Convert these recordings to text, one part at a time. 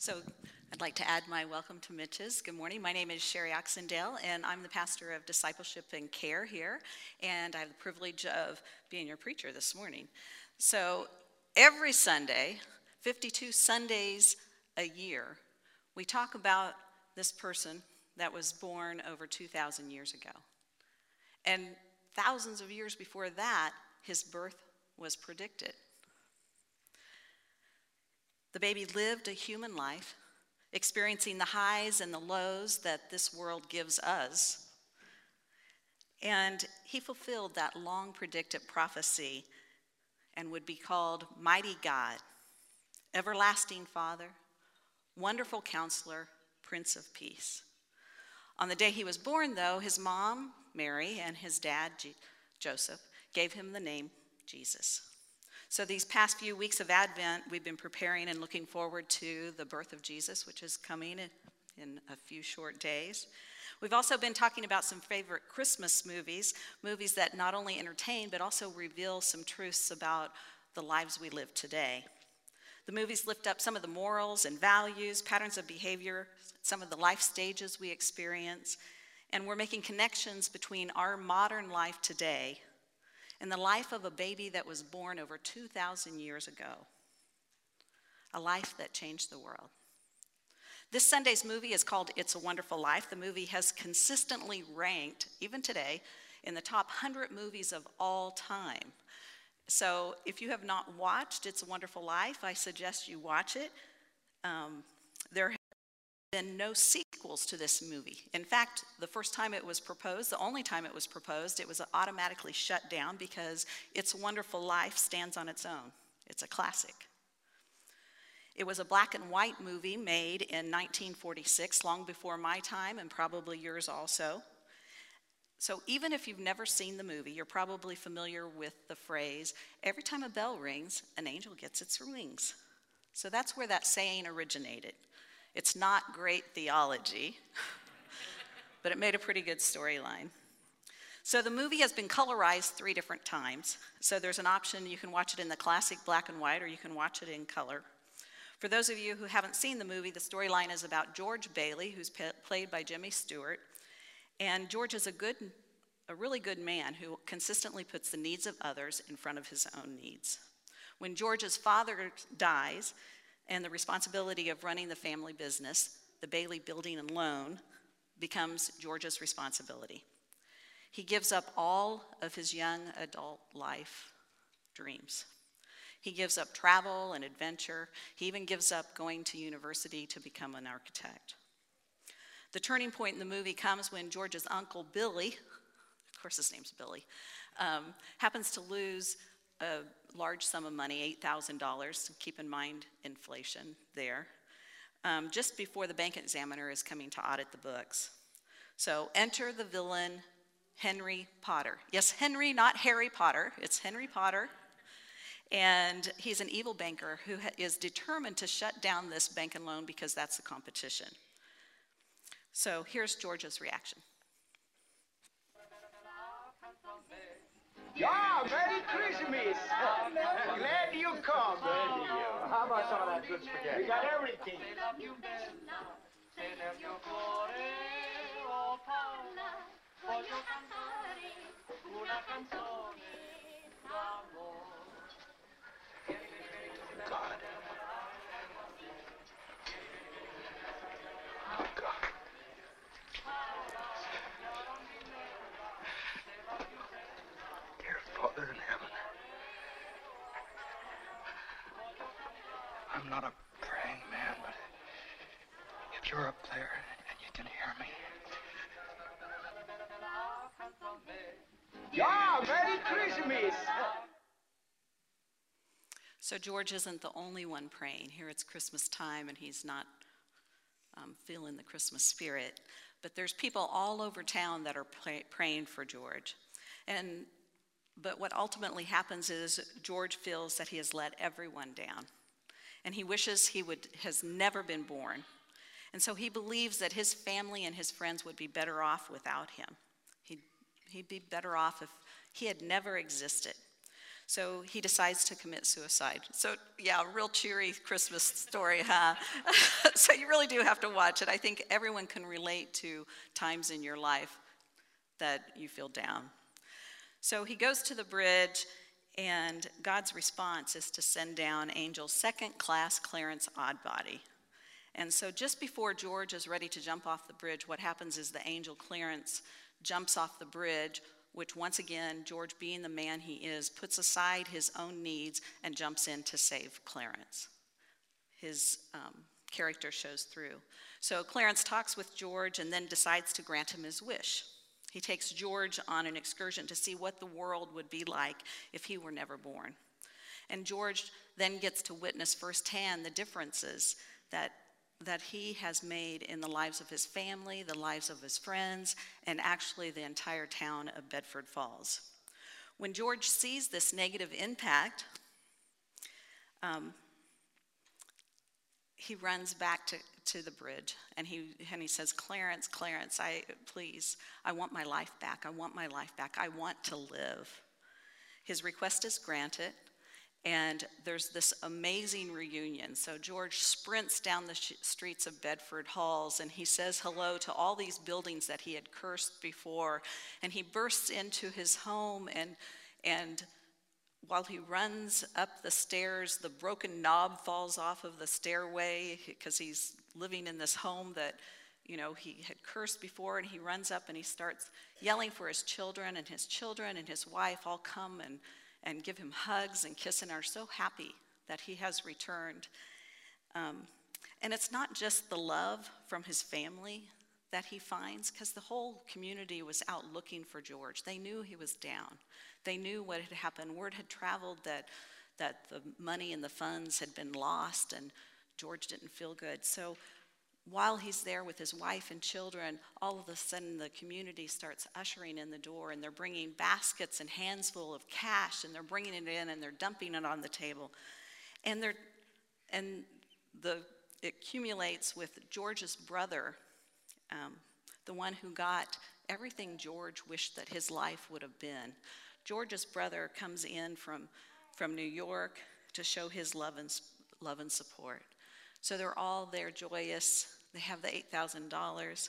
So I'd like to add my welcome to Mitch's. Good morning. My name is Sherry Oxendale, and I'm the pastor of discipleship and care here. And I have the privilege of being your preacher this morning. So every Sunday, 52 Sundays a year, we talk about this person that was born over 2,000 years ago. And thousands of years before that, his birth was predicted. The baby lived a human life, experiencing the highs and the lows that this world gives us. And he fulfilled that long predicted prophecy and would be called Mighty God, Everlasting Father, Wonderful Counselor, Prince of Peace. On the day he was born, though, his mom, Mary, and his dad, Joseph, gave him the name Jesus. So, these past few weeks of Advent, we've been preparing and looking forward to the birth of Jesus, which is coming in, a few short days. We've also been talking about some favorite Christmas movies, movies that not only entertain, but also reveal some truths about the lives we live today. The movies lift up some of the morals and values, patterns of behavior, some of the life stages we experience, and we're making connections between our modern life today and the life of a baby that was born over 2,000 years ago. A life that changed the world. This Sunday's movie is called It's a Wonderful Life. The movie has consistently ranked, even today, in the top 100 movies of all time. So if you have not watched It's a Wonderful Life, I suggest you watch it. Um, there been no sequels to this movie. In fact, the first time it was proposed, the only time it was proposed, it was automatically shut down because It's a Wonderful Life stands on its own. It's a classic. It was a black and white movie made in 1946, long before my time and probably yours also. So even if you've never seen the movie, you're probably familiar with the phrase, every time a bell rings, an angel gets its wings. So that's where that saying originated. It's not great theology, but it made a pretty good storyline. So the movie has been colorized three different times. So there's an option you can watch it in the classic black and white or you can watch it in color. For those of you who haven't seen the movie, the storyline is about George Bailey, who's played by Jimmy Stewart. And George is a good, a really good man who consistently puts the needs of others in front of his own needs. When George's father dies, and the responsibility of running the family business, the Bailey Building and Loan, becomes George's responsibility. He gives up all of his young adult life dreams. He gives up travel and adventure. He even gives up going to university to become an architect. The turning point in the movie comes when George's uncle, Billy, of course his name's Billy, um, happens to lose a large sum of money, $8,000. Keep in mind inflation there. Um, just before the bank examiner is coming to audit the books. So enter the villain, Henry Potter. Yes, Henry, not Harry Potter. It's Henry Potter. And he's an evil banker who is determined to shut down this bank and loan because that's the competition. So here's Georgia's reaction. Yeah, Merry Christmas! Glad you come. How about some of that good spaghetti? We got everything. God. Not a praying man, but if you're up there and you can hear me. Yeah, Merry Christmas! So George isn't the only one praying. Here it's Christmas time and he's not um, feeling the Christmas spirit. But there's people all over town that are pray- praying for George. And but what ultimately happens is George feels that he has let everyone down and he wishes he would, has never been born. And so he believes that his family and his friends would be better off without him. He'd, he'd be better off if he had never existed. So he decides to commit suicide. So, yeah, real cheery Christmas story, huh? so, you really do have to watch it. I think everyone can relate to times in your life that you feel down. So, he goes to the bridge, and God's response is to send down Angel's second class Clarence Odbody. And so, just before George is ready to jump off the bridge, what happens is the angel Clarence jumps off the bridge which once again, George, being the man he is, puts aside his own needs and jumps in to save Clarence. His um, character shows through. So Clarence talks with George and then decides to grant him his wish. He takes George on an excursion to see what the world would be like if he were never born. And George then gets to witness firsthand the differences that that he has made in the lives of his family, the lives of his friends, and actually the entire town of Bedford Falls. When George sees this negative impact, um, he runs back to, to the bridge and he, and he says, Clarence, Clarence, I, please, I want my life back. I want my life back. I want to live. His request is granted and there's this amazing reunion. So George sprints down the sh- streets of Bedford Falls and he says hello to all these buildings that he had cursed before. And he bursts into his home and, and while he runs up the stairs, the broken knob falls off of the stairway because he's living in this home that, you know, he had cursed before. And he runs up and he starts yelling for his children, and his children and his wife all come and and give him hugs and kiss and are so happy that he has returned. Um, and it's not just the love from his family that he finds, because the whole community was out looking for George. They knew he was down. They knew what had happened. Word had traveled that, that the money and the funds had been lost, and George didn't feel good. So while he's there with his wife and children, all of a sudden the community starts ushering in the door and they're bringing baskets and hands full of cash and they're bringing it in and they're dumping it on the table. And, they're, and the, it accumulates with George's brother, um, the one who got everything George wished that his life would have been. George's brother comes in from, from New York to show his love and, love and support. So they're all there joyous. They have the $8,000.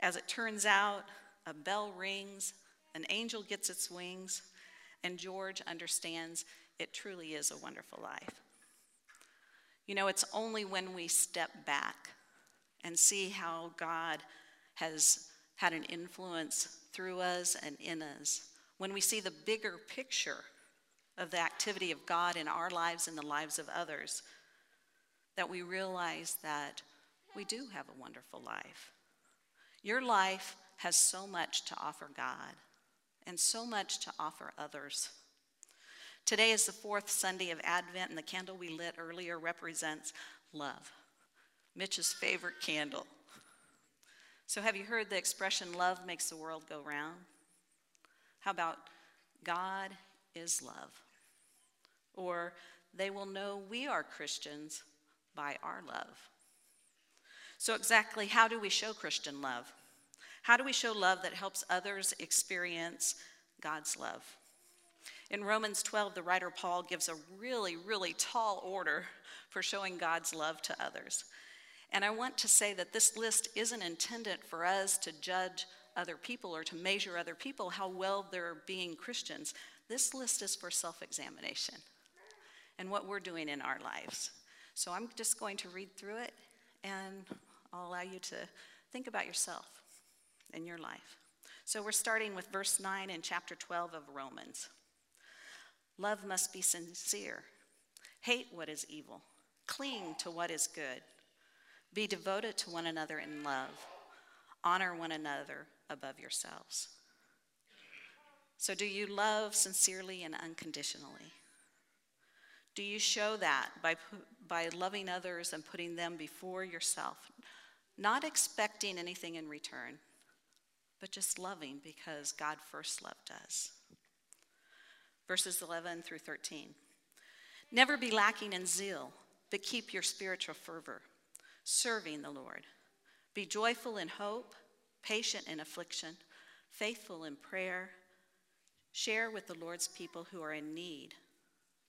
As it turns out, a bell rings, an angel gets its wings, and George understands it truly is a wonderful life. You know, it's only when we step back and see how God has had an influence through us and in us, when we see the bigger picture of the activity of God in our lives and the lives of others, that we realize that we do have a wonderful life. Your life has so much to offer God and so much to offer others. Today is the fourth Sunday of Advent, and the candle we lit earlier represents love, Mitch's favorite candle. So, have you heard the expression, love makes the world go round? How about God is love? Or they will know we are Christians by our love. So, exactly how do we show Christian love? How do we show love that helps others experience God's love? In Romans 12, the writer Paul gives a really, really tall order for showing God's love to others. And I want to say that this list isn't intended for us to judge other people or to measure other people how well they're being Christians. This list is for self examination and what we're doing in our lives. So I'm just going to read through it and I'll allow you to think about yourself and your life. So we're starting with verse 9 in chapter 12 of Romans. Love must be sincere. Hate what is evil. Cling to what is good. Be devoted to one another in love. Honor one another above yourselves. So, do you love sincerely and unconditionally? Do you show that by, by loving others and putting them before yourself, not expecting anything in return, but just loving because God first loved us? Verses 11 through 13. Never be lacking in zeal, but keep your spiritual fervor, serving the Lord. Be joyful in hope, patient in affliction, faithful in prayer. Share with the Lord's people who are in need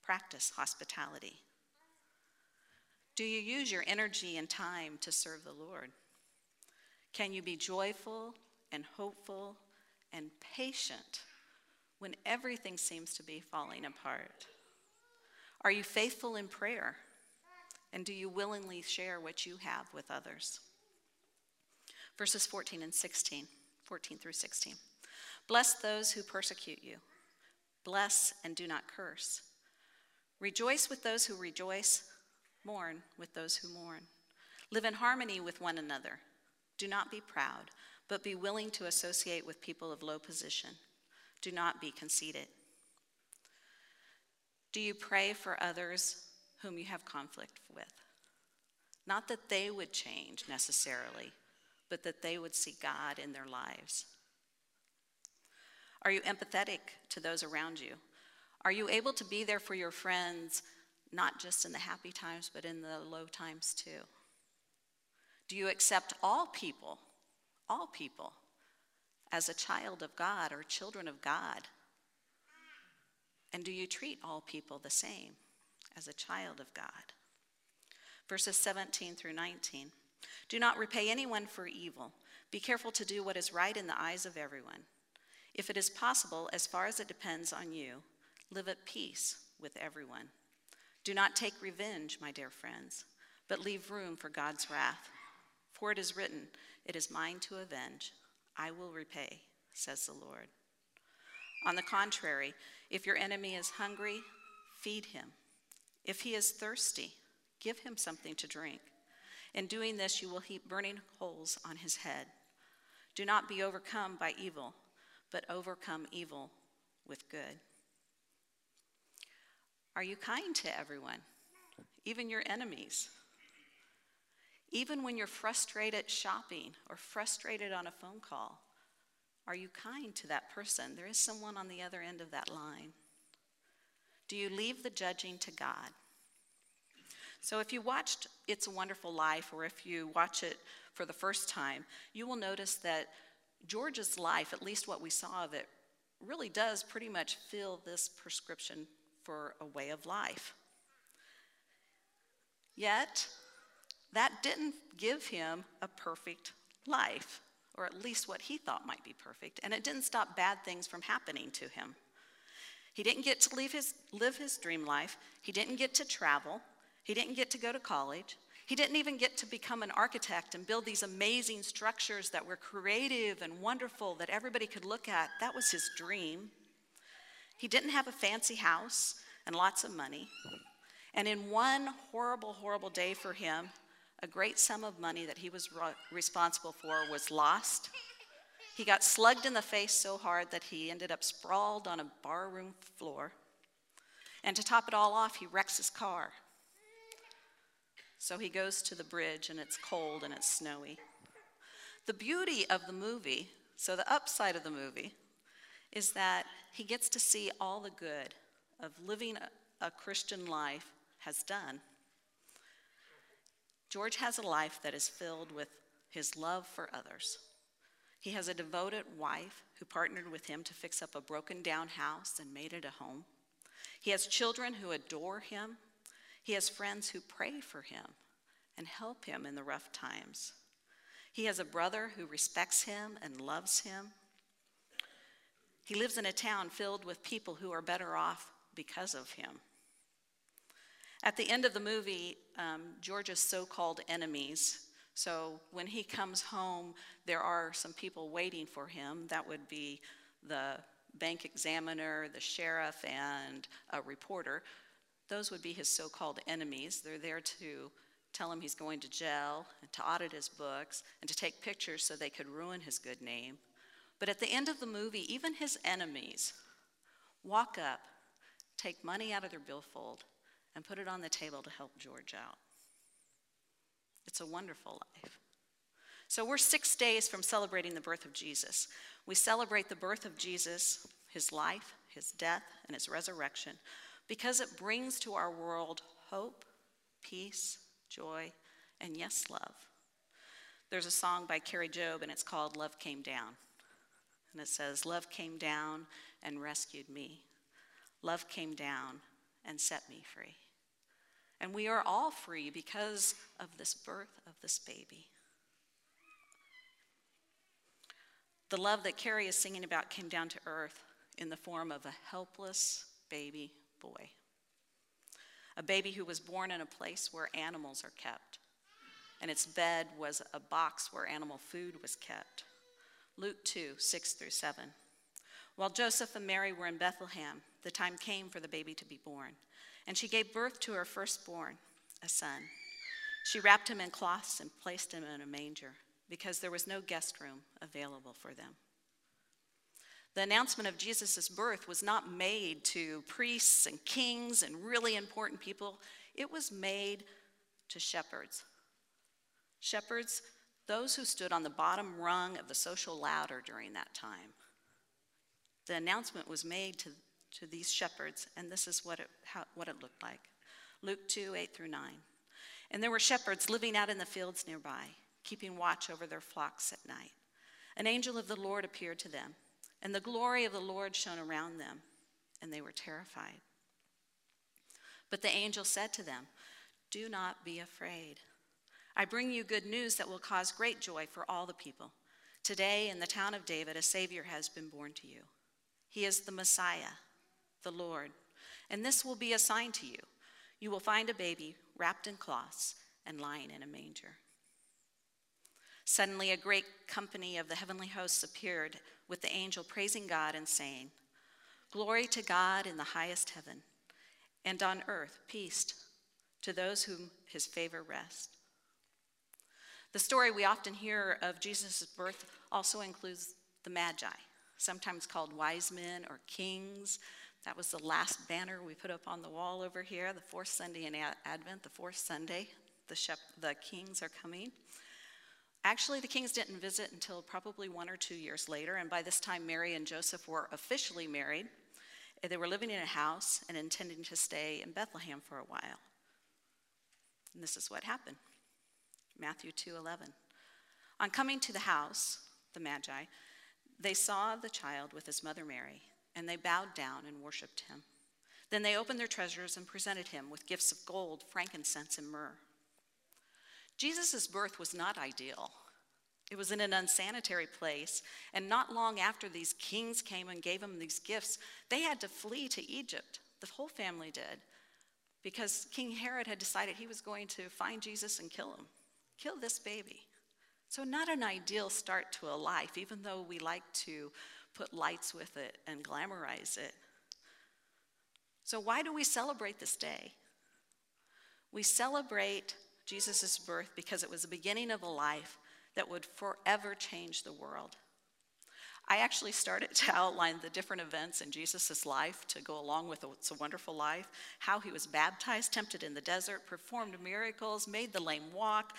Practice hospitality. Do you use your energy and time to serve the Lord? Can you be joyful and hopeful and patient when everything seems to be falling apart? Are you faithful in prayer? And do you willingly share what you have with others? Verses 14 and 16, 14 through 16. Bless those who persecute you. Bless and do not curse. Rejoice with those who rejoice. Mourn with those who mourn. Live in harmony with one another. Do not be proud, but be willing to associate with people of low position. Do not be conceited. Do you pray for others whom you have conflict with? Not that they would change necessarily, but that they would see God in their lives. Are you empathetic to those around you? Are you able to be there for your friends, not just in the happy times, but in the low times too? Do you accept all people, all people, as a child of God or children of God? And do you treat all people the same as a child of God? Verses 17 through 19. Do not repay anyone for evil. Be careful to do what is right in the eyes of everyone. If it is possible, as far as it depends on you, live at peace with everyone. Do not take revenge, my dear friends, but leave room for God's wrath. For it is written, It is mine to avenge, I will repay, says the Lord. On the contrary, if your enemy is hungry, feed him. If he is thirsty, give him something to drink. In doing this, you will heap burning coals on his head. Do not be overcome by evil, but overcome evil with good. Are you kind to everyone, even your enemies? Even when you're frustrated shopping or frustrated on a phone call, are you kind to that person? There is someone on the other end of that line. Do you leave the judging to God? So, if you watched It's a Wonderful Life, or if you watch it for the first time, you will notice that George's life, at least what we saw of it, really does pretty much fill this prescription for a way of life. Yet, that didn't give him a perfect life, or at least what he thought might be perfect, and it didn't stop bad things from happening to him. He didn't get to his, live his dream life, he didn't get to travel, he didn't get to go to college. He didn't even get to become an architect and build these amazing structures that were creative and wonderful that everybody could look at. That was his dream. He didn't have a fancy house and lots of money. And in one horrible, horrible day for him, a great sum of money that he was responsible for was lost. He got slugged in the face so hard that he ended up sprawled on a barroom floor. And to top it all off, he wrecks his car. So he goes to the bridge and it's cold and it's snowy. The beauty of the movie, so the upside of the movie, is that he gets to see all the good of living a, Christian life has done. George has a life that is filled with his love for others. He has a devoted wife who partnered with him to fix up a broken down house and made it a home. He has children who adore him he has friends who pray for him and help him in the rough times. He has a brother who respects him and loves him. He lives in a town filled with people who are better off because of him. At the end of the movie, um, George's so called enemies, so when he comes home, there are some people waiting for him. That would be the bank examiner, the sheriff, and a reporter those would be his so called enemies. They're there to tell him he's going to jail and to audit his books and to take pictures so they could ruin his good name. But at the end of the movie, even his enemies walk up, take money out of their billfold, and put it on the table to help George out. It's a wonderful life. So we're six days from celebrating the birth of Jesus. We celebrate the birth of Jesus, his life, his death, and his resurrection because it brings to our world hope, peace, joy, and yes, love. There's a song by Kari Jobe, and it's called Love Came Down. And it says, Love came down and rescued me. Love came down and set me free. And we are all free because of this birth of this baby. The love that Kari is singing about came down to earth in the form of a helpless baby boy. A baby who was born in a place where animals are kept, and its bed was a box where animal food was kept. Luke 2 6 through 7. While Joseph and Mary were in Bethlehem, the time came for the baby to be born, and she gave birth to her firstborn, a son. She wrapped him in cloths and placed him in a manger because there was no guest room available for them. The announcement of Jesus' birth was not made to priests and kings and really important people, it was made to shepherds. Shepherds, those who stood on the bottom rung of the social ladder during that time. The announcement was made to, to these shepherds, and this is what it, how, what it looked like Luke 2 8 through 9. And there were shepherds living out in the fields nearby, keeping watch over their flocks at night. An angel of the Lord appeared to them and the glory of the Lord shone around them, and they were terrified. But the angel said to them, Do not be afraid. I bring you good news that will cause great joy for all the people. Today, in the town of David, a Savior has been born to you. He is the Messiah, the Lord. And this will be a sign to you. You will find a baby wrapped in cloths and lying in a manger. Suddenly, a great company of the heavenly hosts appeared with the angel praising God and saying, Glory to God in the highest heaven, and on earth peace to those whom his favor rests. The story we often hear of Jesus' birth also includes the Magi, sometimes called wise men or kings. That was the last banner we put up on the wall over here, the fourth Sunday in Advent, the fourth Sunday. The, shep- the kings are coming. Actually, the kings didn't visit until probably one or two years later, and by this time, Mary and Joseph were officially married. Uh, they were living in a house and intending to stay in Bethlehem for a while. And this is what happened. Matthew 2:11. On coming to the house, the Magi, they saw the child with his mother Mary, and they bowed down and worshiped him. Then they opened their treasures and presented him with gifts of gold, frankincense, and myrrh. Jesus' birth was not ideal. It was in an unsanitary place. And not long after these kings came and gave him these gifts, they had to flee to Egypt. The whole family did. Because King Herod had decided he was going to find Jesus and kill him, kill this baby. So, not an ideal start to a life, even though we like to put lights with it and glamorize it. So, why do we celebrate this day? We celebrate Jesus' birth because it was the beginning of a life that would forever change the world. I actually started to outline the different events in Jesus' life to go along with It's a Wonderful Life, how he was baptized, tempted in the desert, performed miracles, made the lame walk,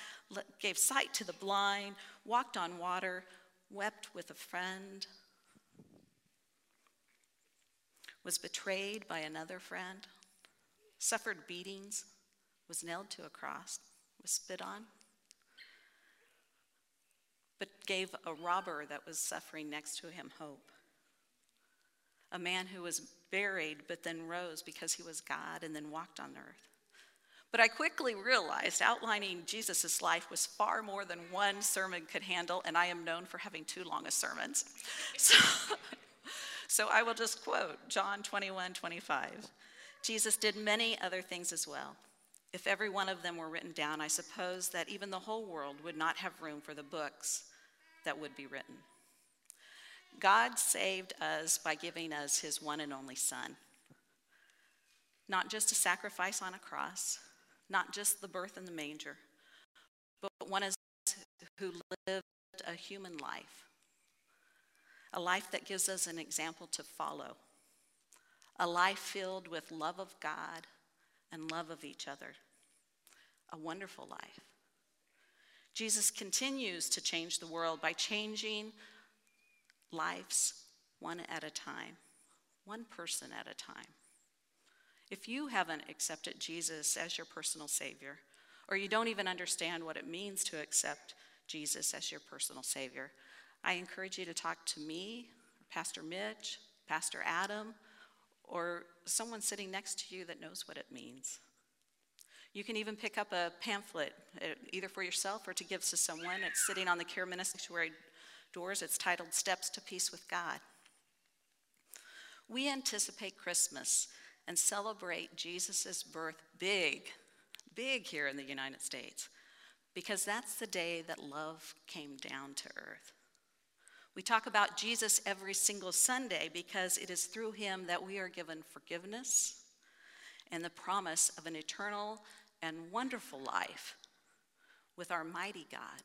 gave sight to the blind, walked on water, wept with a friend, was betrayed by another friend, suffered beatings, was nailed to a cross, was spit on, but gave a robber that was suffering next to him hope. A man who was buried but then rose because he was God and then walked on earth. But I quickly realized outlining Jesus' life was far more than one sermon could handle, and I am known for having too long a sermons. So, so I will just quote John 21 25. Jesus did many other things as well. If every one of them were written down, I suppose that even the whole world would not have room for the books that would be written. God saved us by giving us his one and only Son. Not just a sacrifice on a cross, not just the birth in the manger, but one who lived a human life, a life that gives us an example to follow, a life filled with love of God and love of each other a wonderful life. Jesus continues to change the world by changing lives one at a time, one person at a time. If you haven't accepted Jesus as your personal Savior, or you don't even understand what it means to accept Jesus as your personal Savior, I encourage you to talk to me, Pastor Mitch, Pastor Adam, or someone sitting next to you that knows what it means. You can even pick up a pamphlet, uh, either for yourself or to give to someone. It's sitting on the Care Ministry doors. It's titled Steps to Peace with God. We anticipate Christmas and celebrate Jesus' birth big, big here in the United States, because that's the day that love came down to earth. We talk about Jesus every single Sunday because it is through him that we are given forgiveness and the promise of an eternal and wonderful life with our mighty God,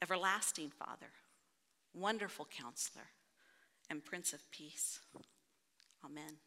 everlasting Father, wonderful counselor, and Prince of Peace. Amen.